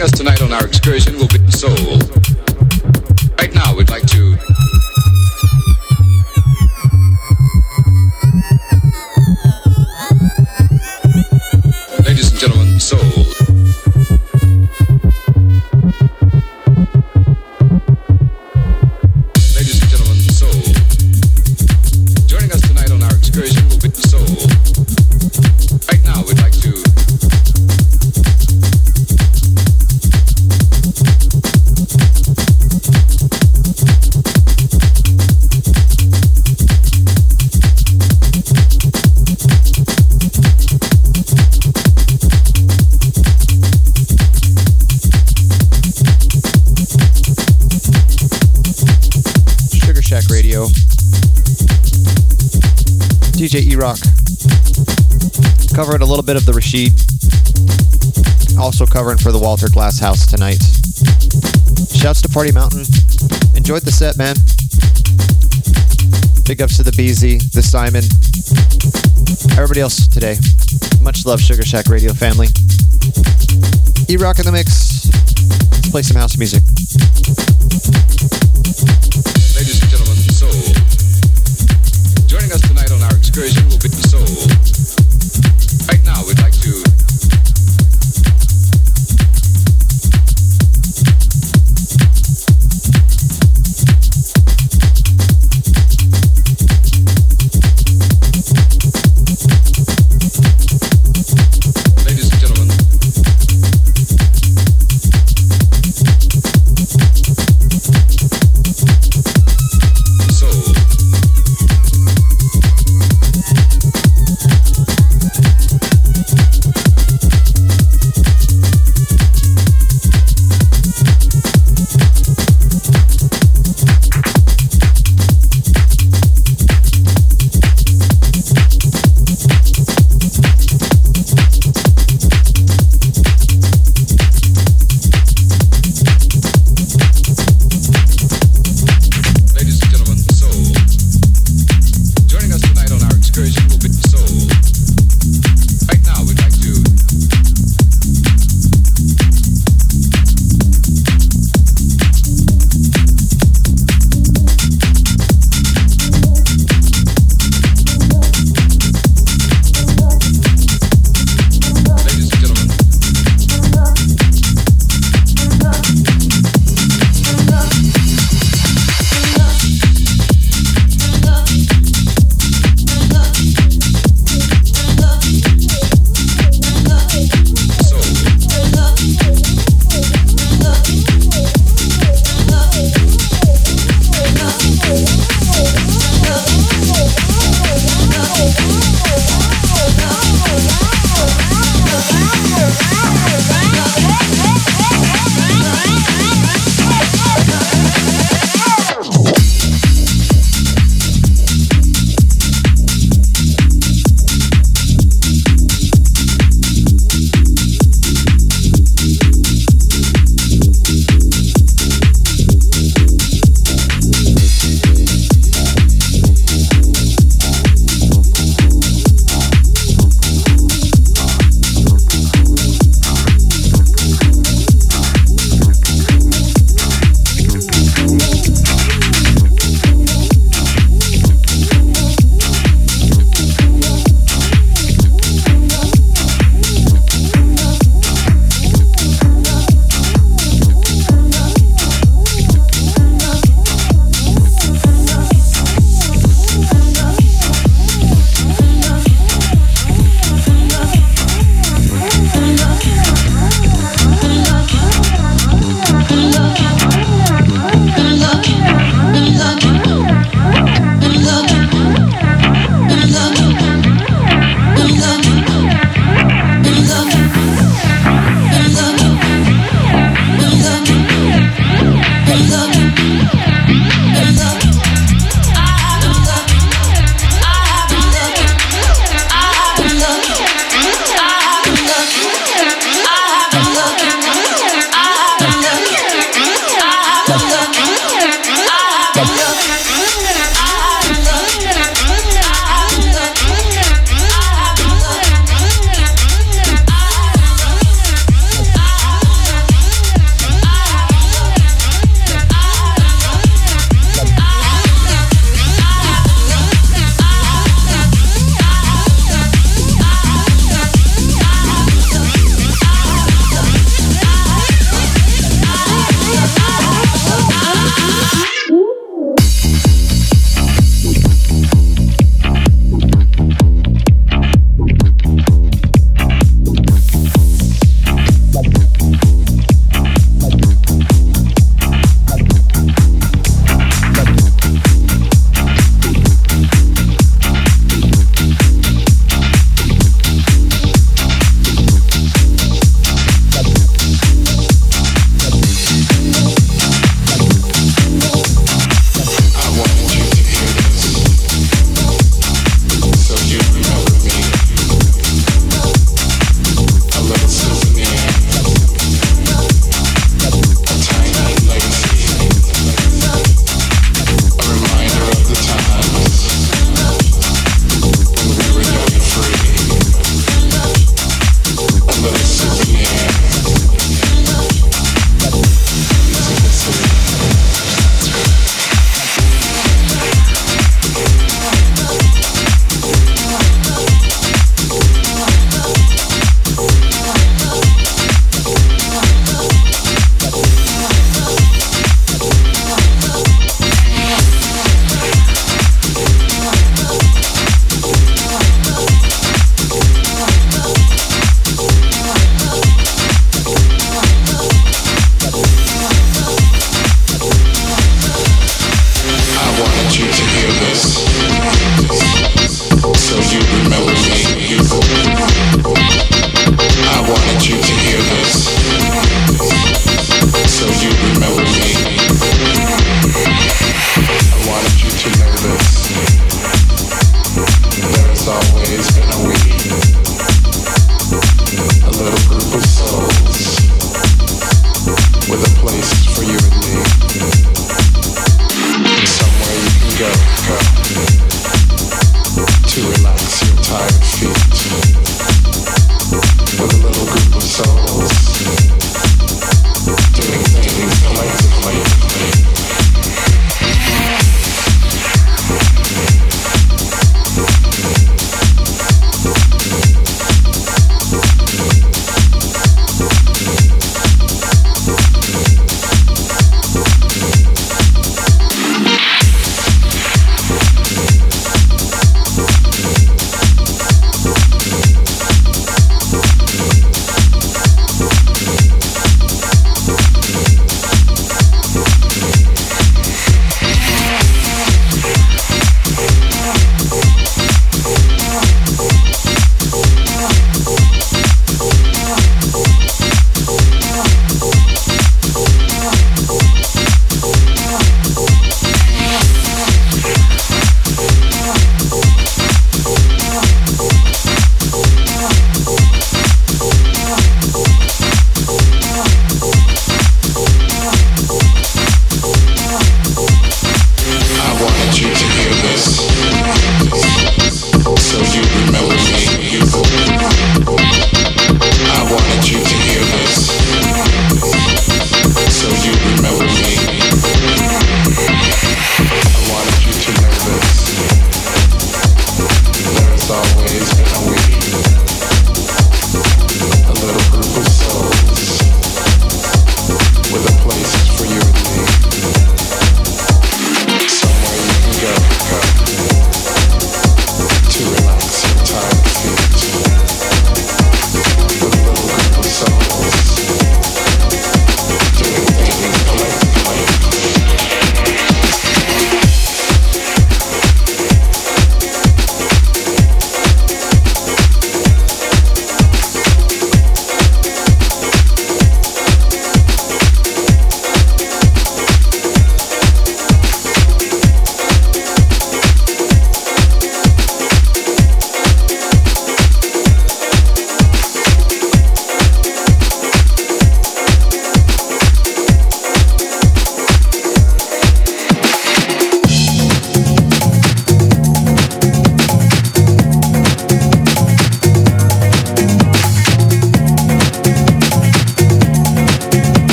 Us tonight on our excursion will be Soul. Rashid. Also covering for the Walter Glass House tonight. Shouts to Party Mountain. Enjoyed the set, man. Big ups to the BZ, the Simon, everybody else today. Much love, Sugar Shack Radio family. E Rock in the mix. Play some house music.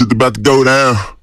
About to go down.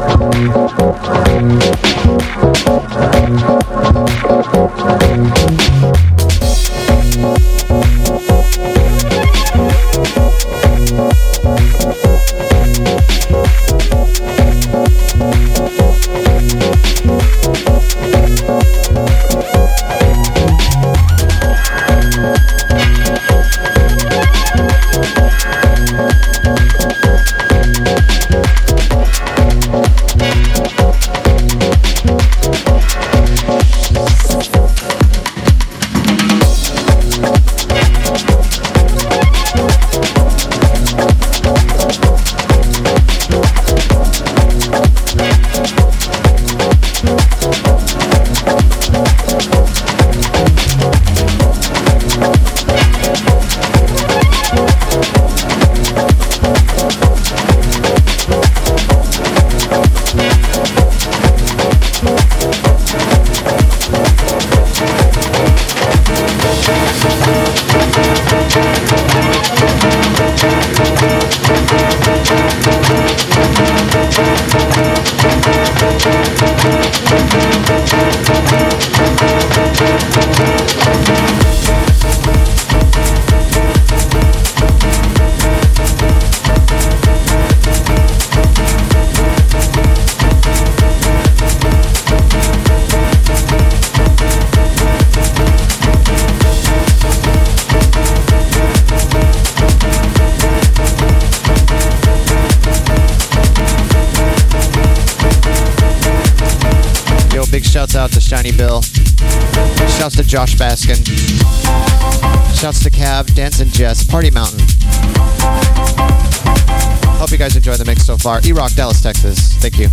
Thank you. Josh Baskin. Shouts to Cav, Dance and Jess, Party Mountain. Hope you guys enjoy the mix so far. E-Rock, Dallas, Texas. Thank you.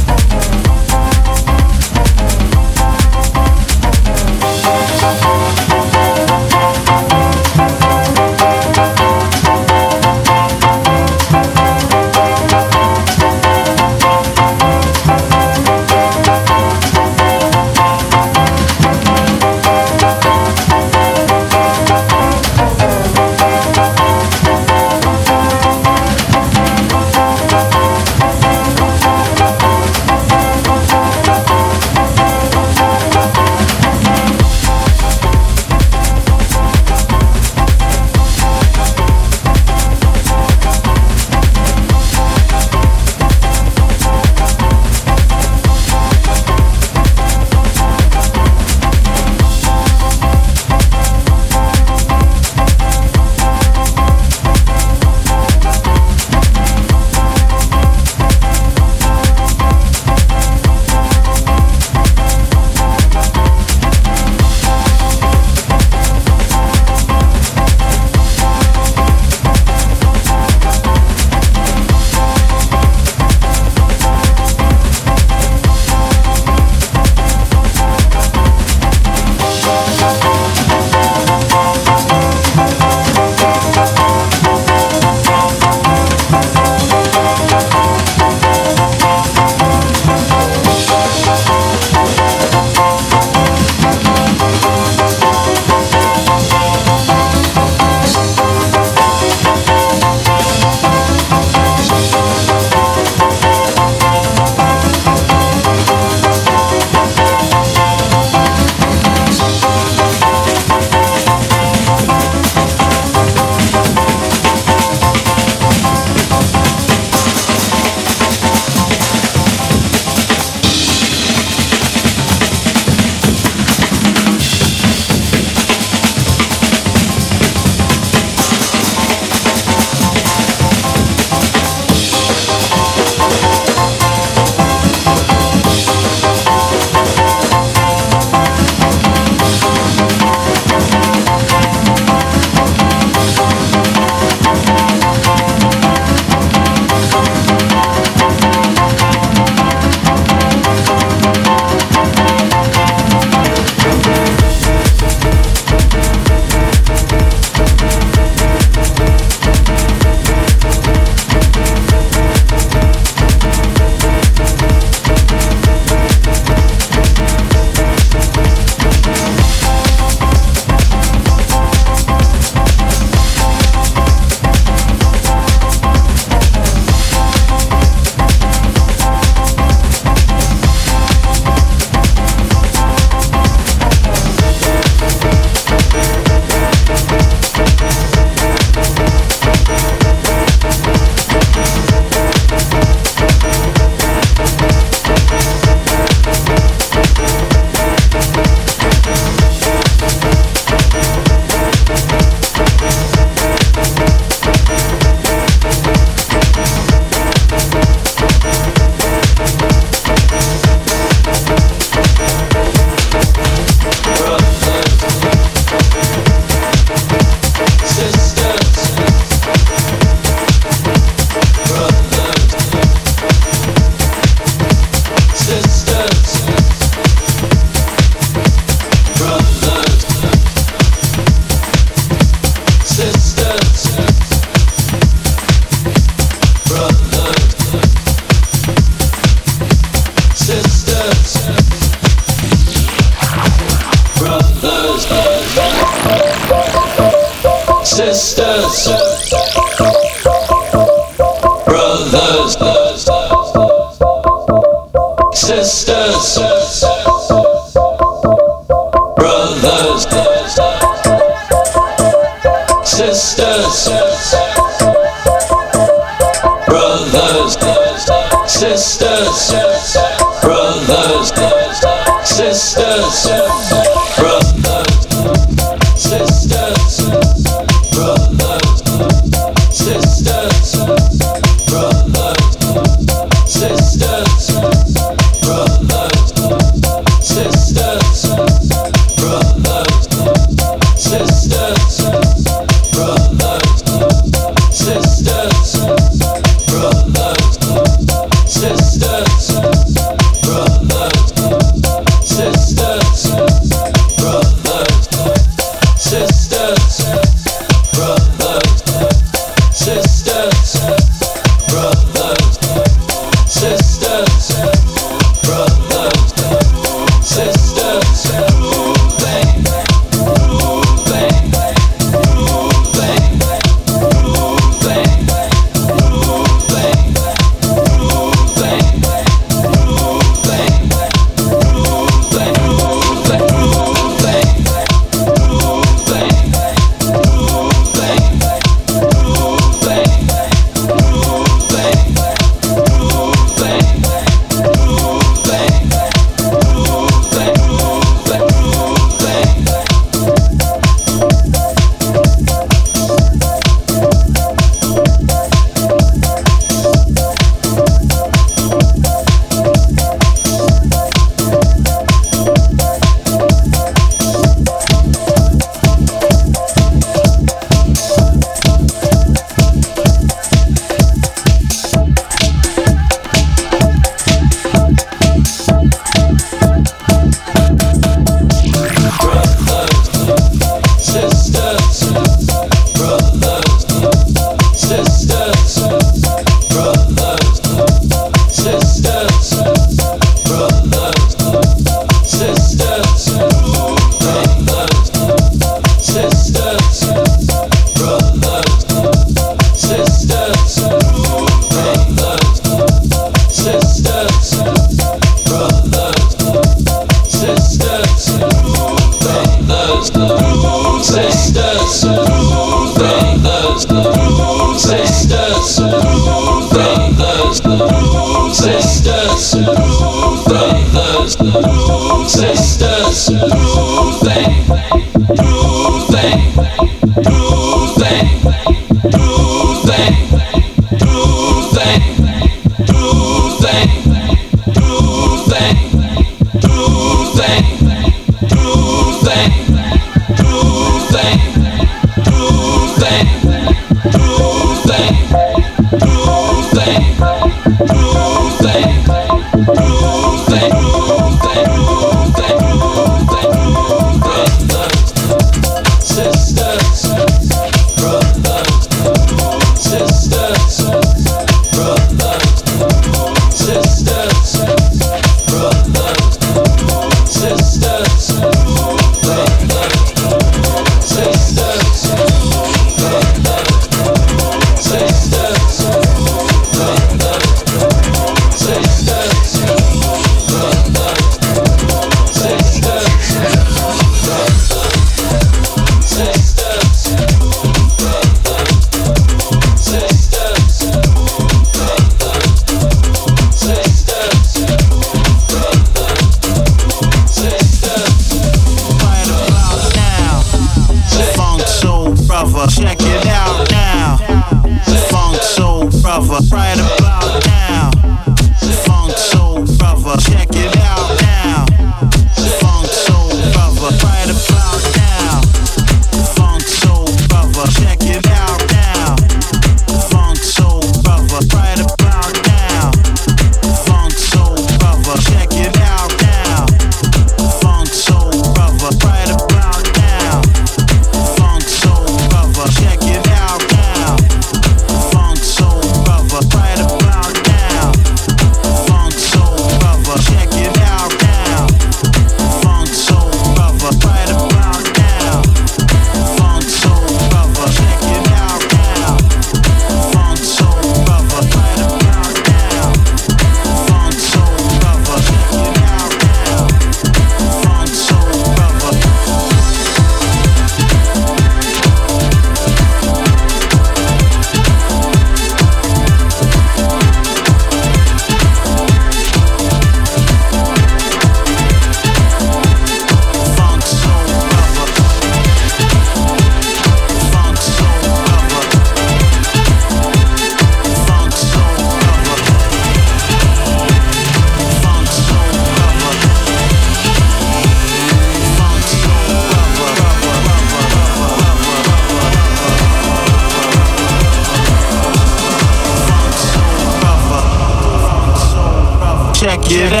Get out!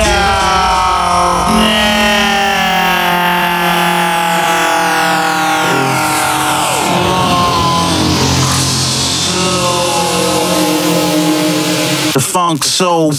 The funk soul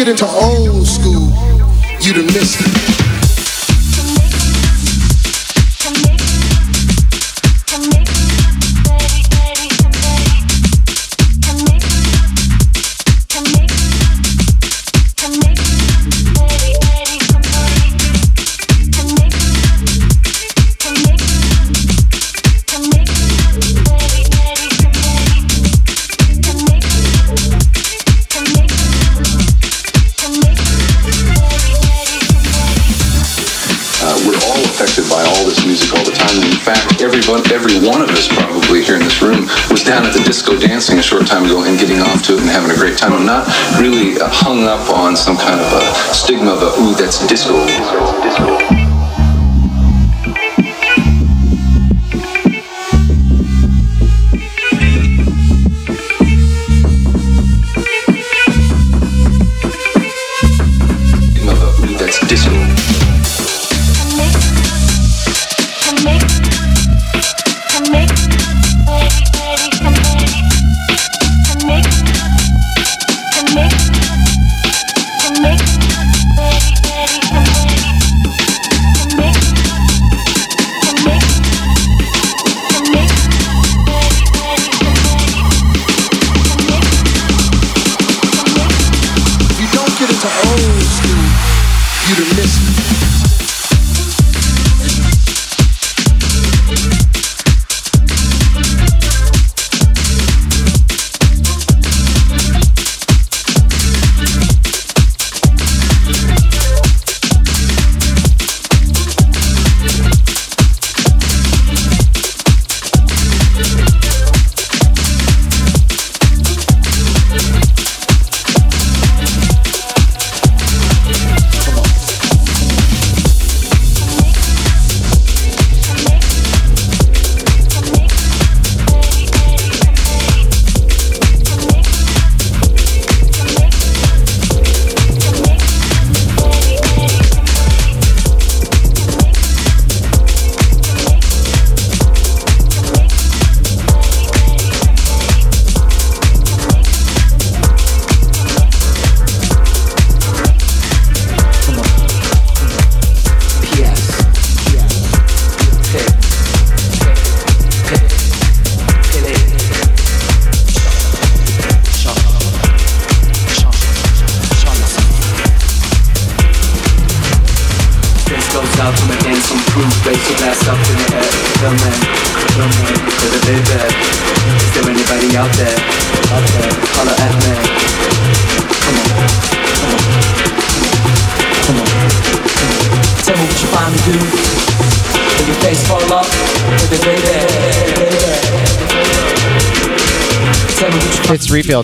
get into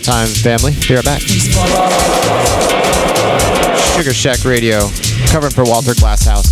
time, family. Be right back. Sugar Shack Radio, covering for Walter Glasshouse.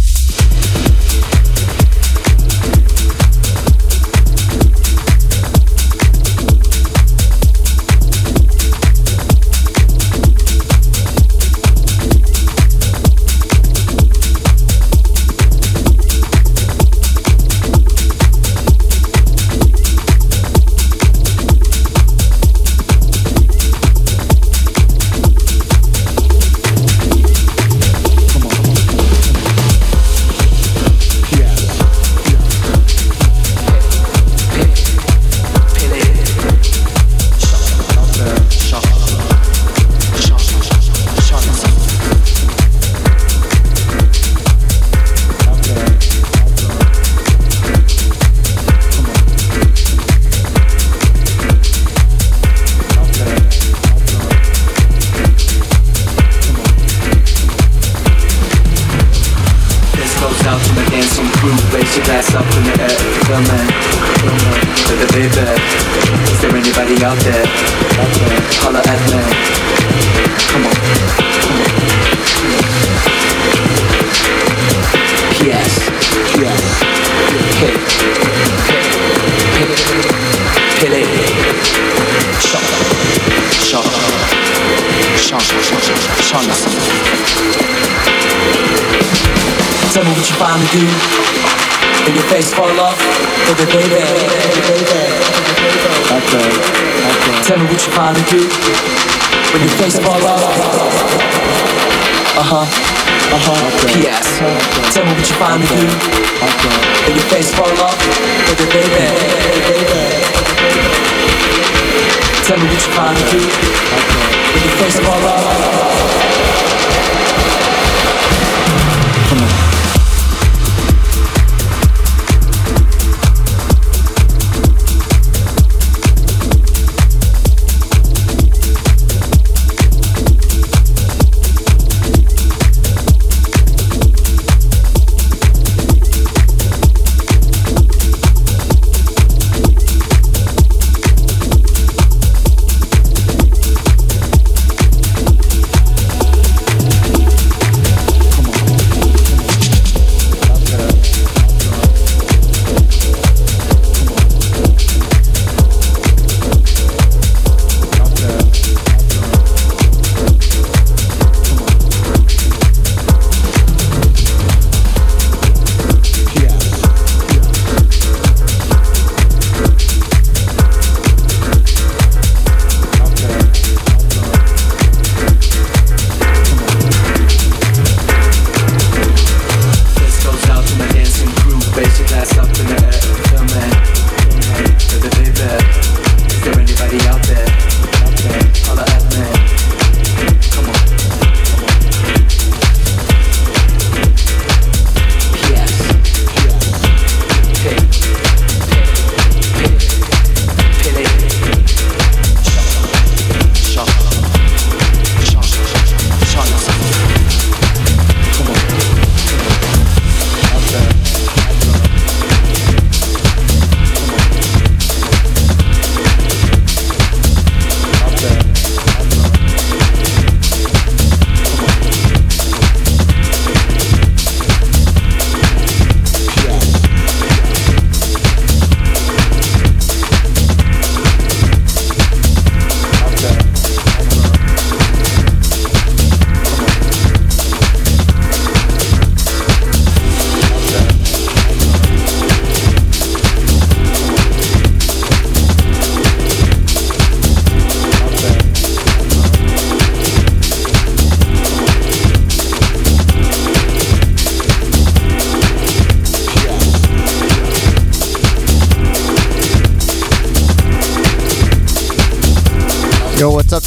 You. When your face fall off For the baby Okay, okay. Tell me what you finally do. When your face fall off Uh-huh, uh-huh, P.S. Tell me what you finally do. When your face fall off For the baby Tell me what you finally do. When your face fall off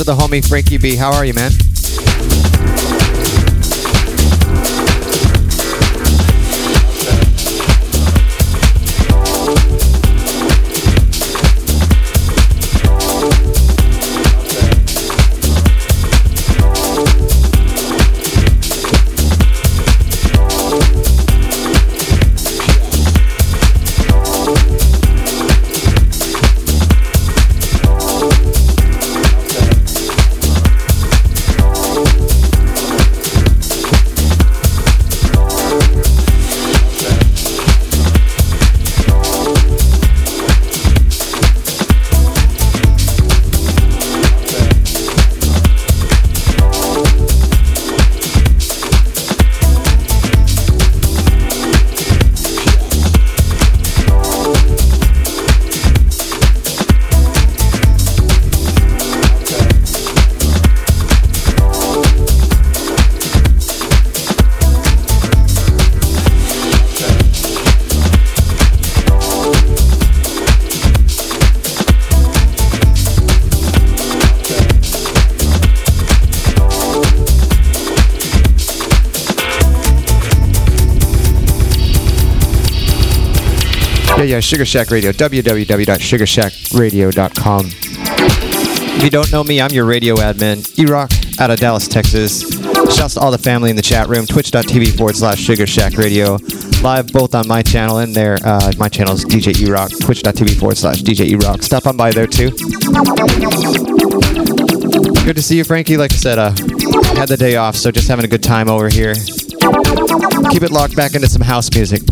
the homie Frankie B? How are you, man? Sugar Shack Radio, www.sugarshackradio.com. If you don't know me, I'm your radio admin, E-Rock, out of Dallas, Texas. Shouts to all the family in the chat room, twitch.tv forward slash Sugar Shack Radio. Live both on my channel and there. Uh, my channel is DJ E-Rock, twitch.tv forward slash DJ E-Rock. Stop on by there too. Good to see you, Frankie. Like I said, uh, had the day off, so just having a good time over here. Keep it locked back into some house music.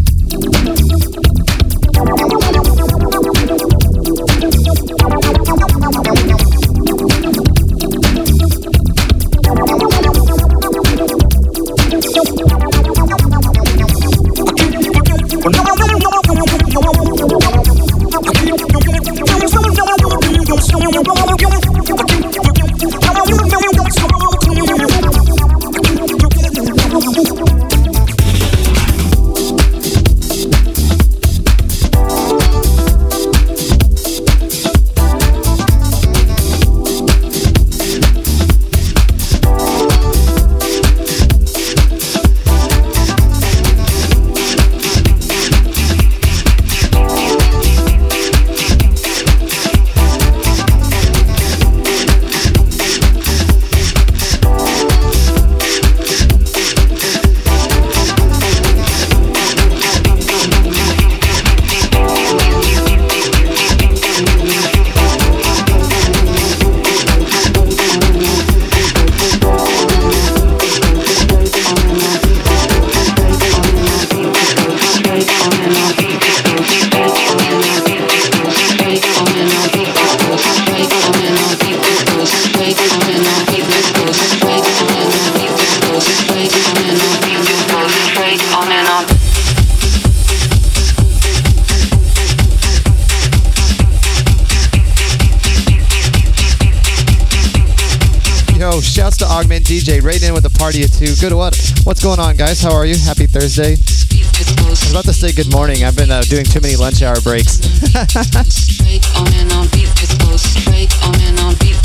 Right in with a party of two. Good what? What's going on, guys? How are you? Happy Thursday. I was about to say good morning. I've been uh, doing too many lunch hour breaks.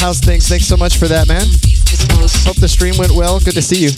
How's things? Thanks so much for that, man. Hope the stream went well. Good to see you.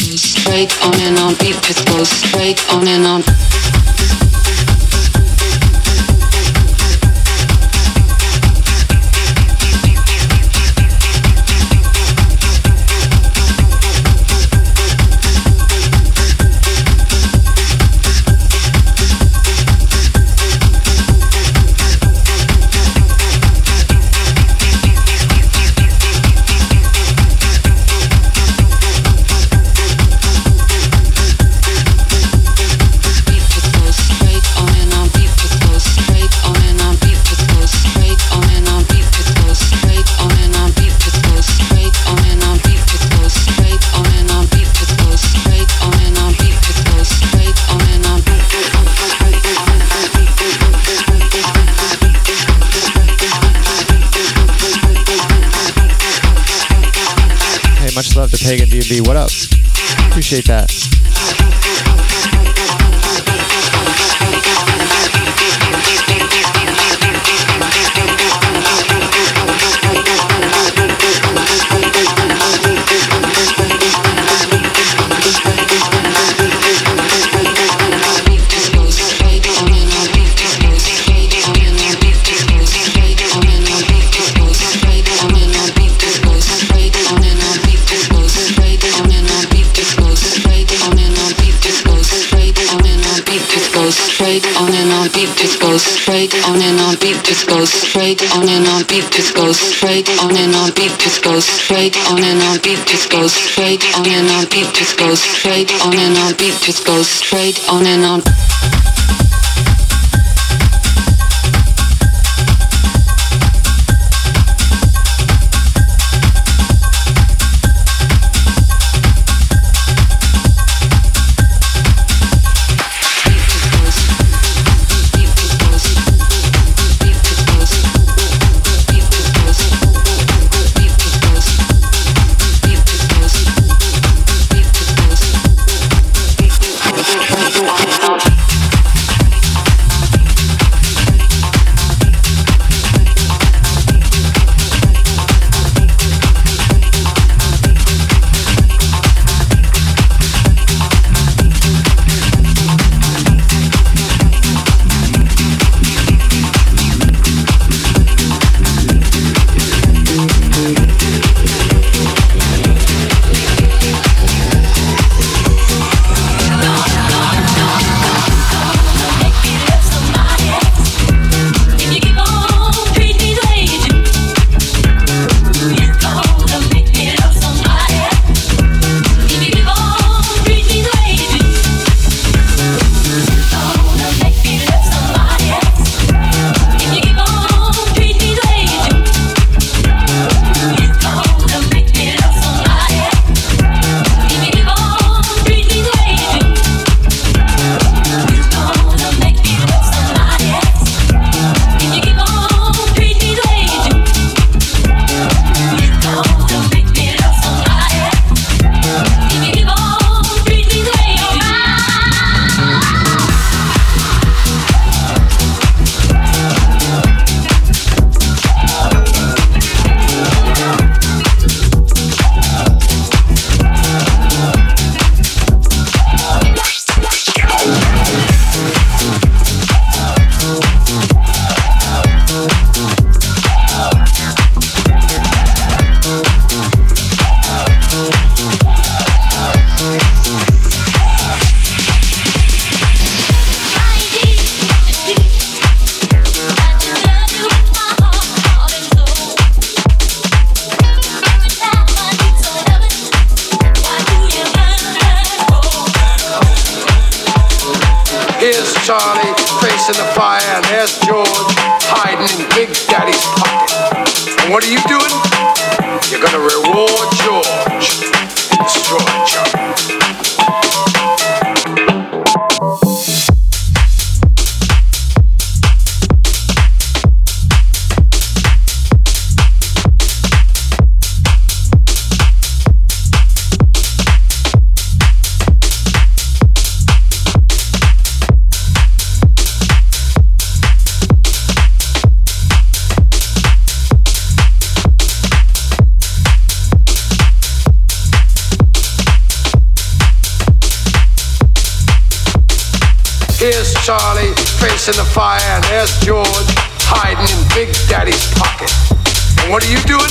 And what are you doing?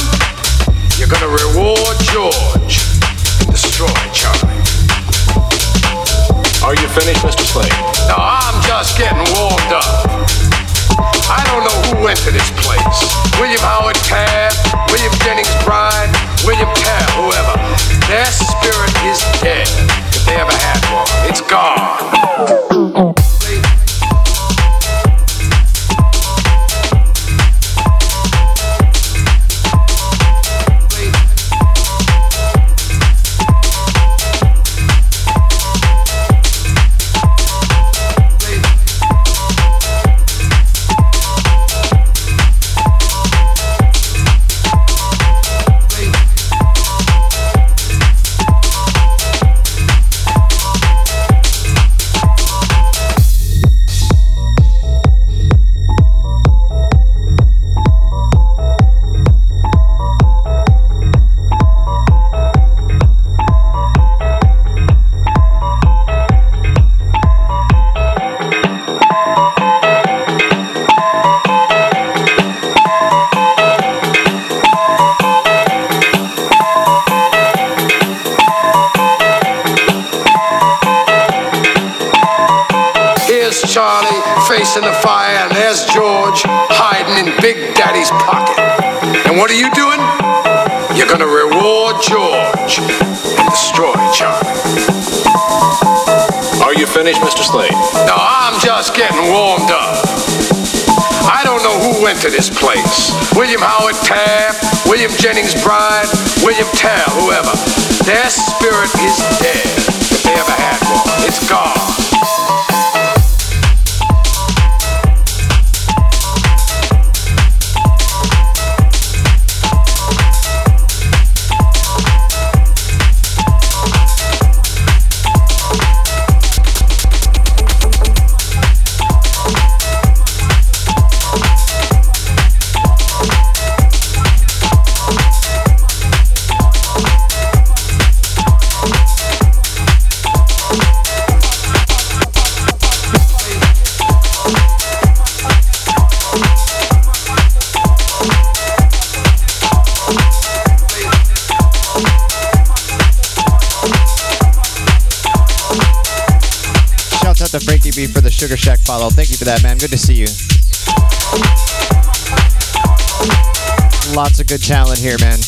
You're gonna reward George and destroy Charlie. Are you finished, Mr. Slade? No, I'm just getting warmed up. I don't know who went to this place. William Howard Taft, William Jennings Bryan, William Tell, whoever. Their spirit is dead. If they ever had one, it's gone. Just getting warmed up. I don't know who went to this place. William Howard Taft, William Jennings Bryan, William Tell, whoever. Their spirit is dead. If they ever had one, it's gone. Sugar Shack follow. Thank you for that, man. Good to see you. Lots of good talent here, man.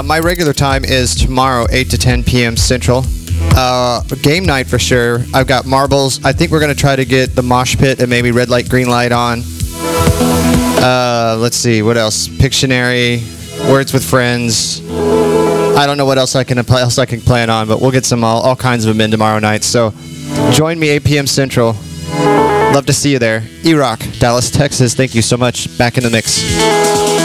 Uh, my regular time is tomorrow, 8 to 10 p.m. Central. Uh, game night for sure. I've got marbles. I think we're going to try to get the mosh pit and maybe red light, green light on. Uh, let's see, what else? Pictionary, words with friends. I don't know what else I can else I can plan on, but we'll get some all, all kinds of them in tomorrow night. So join me 8 p.m. Central. Love to see you there. E-Rock, Dallas, Texas. Thank you so much. Back in the mix.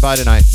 By tonight.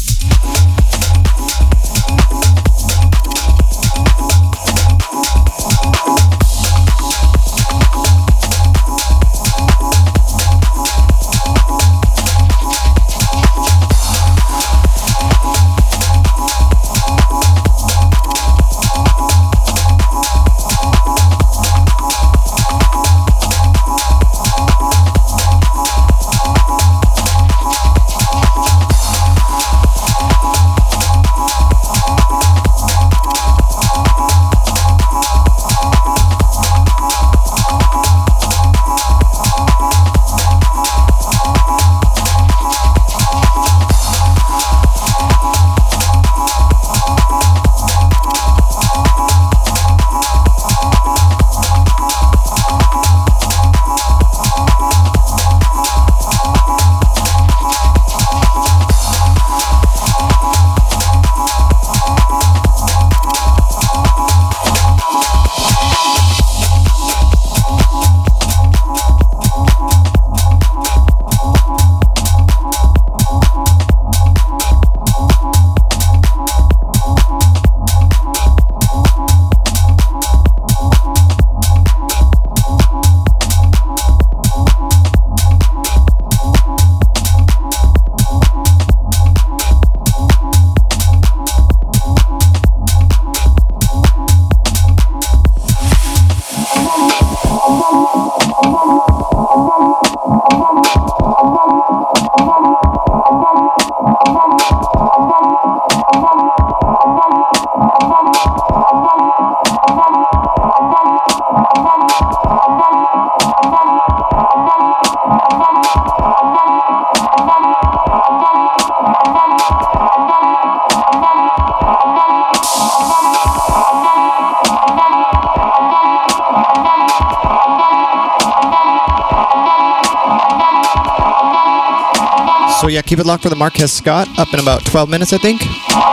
So yeah, keep it locked for the Marquez Scott up in about 12 minutes, I think.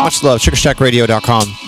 Much love, sugarshackradio.com.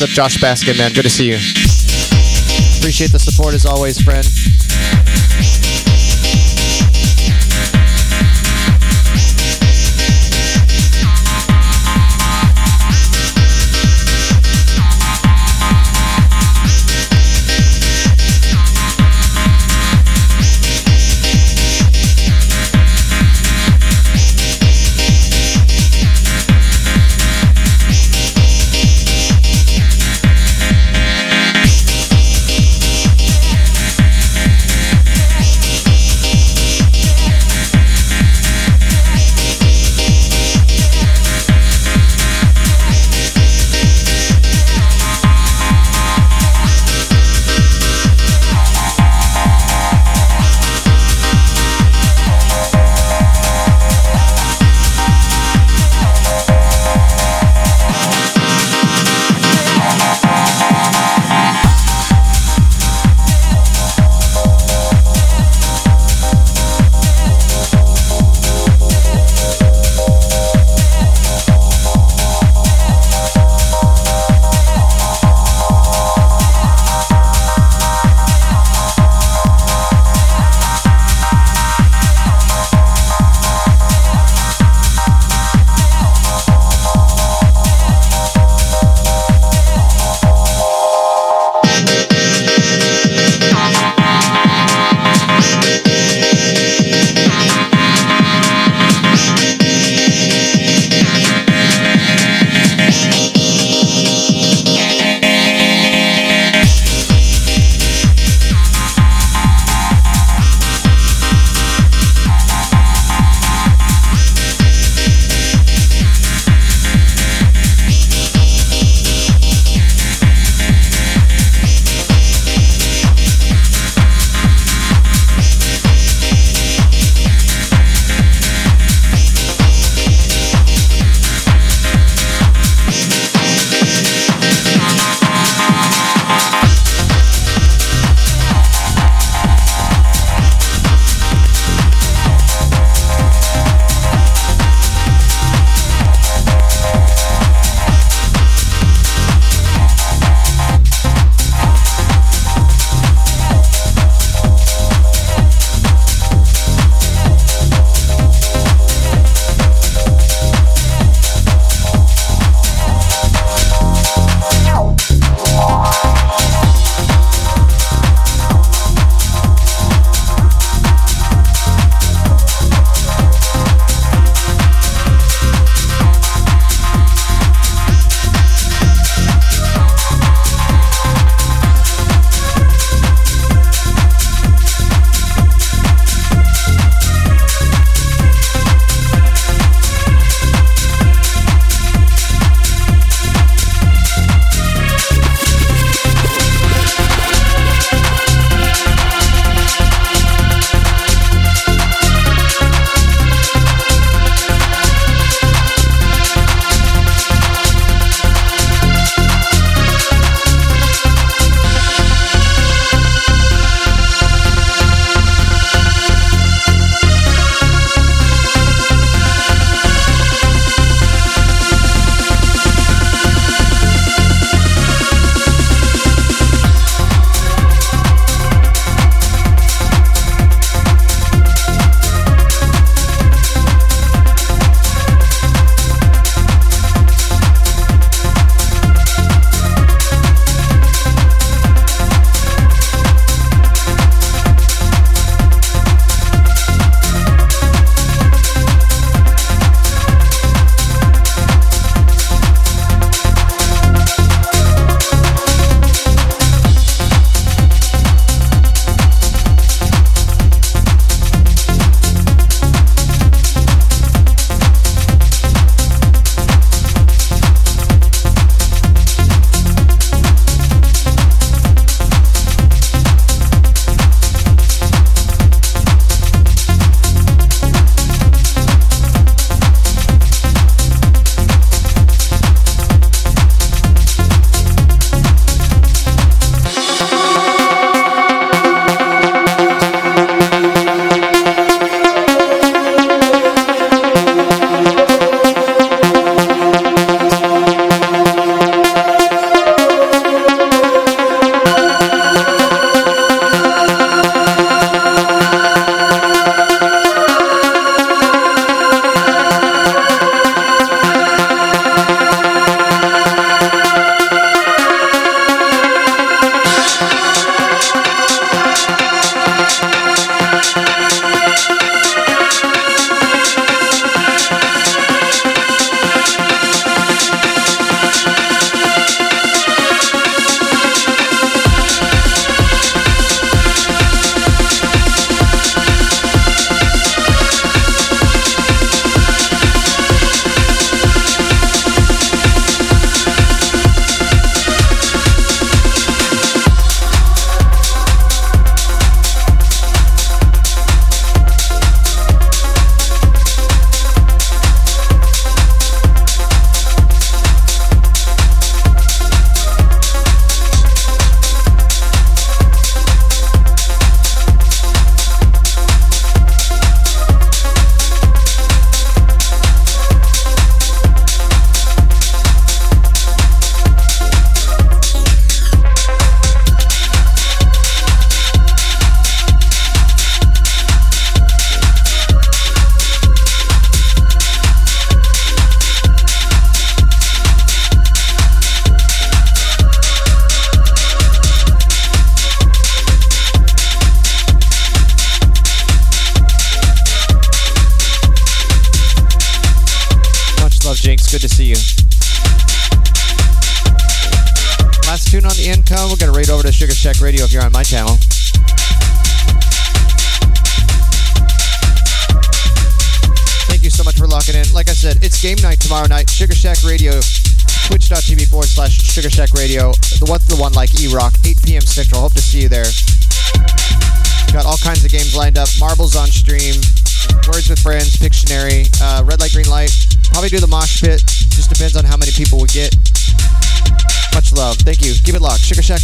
up, Josh Baskin, man. Good to see you. Appreciate the support as always, friend.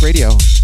Radio.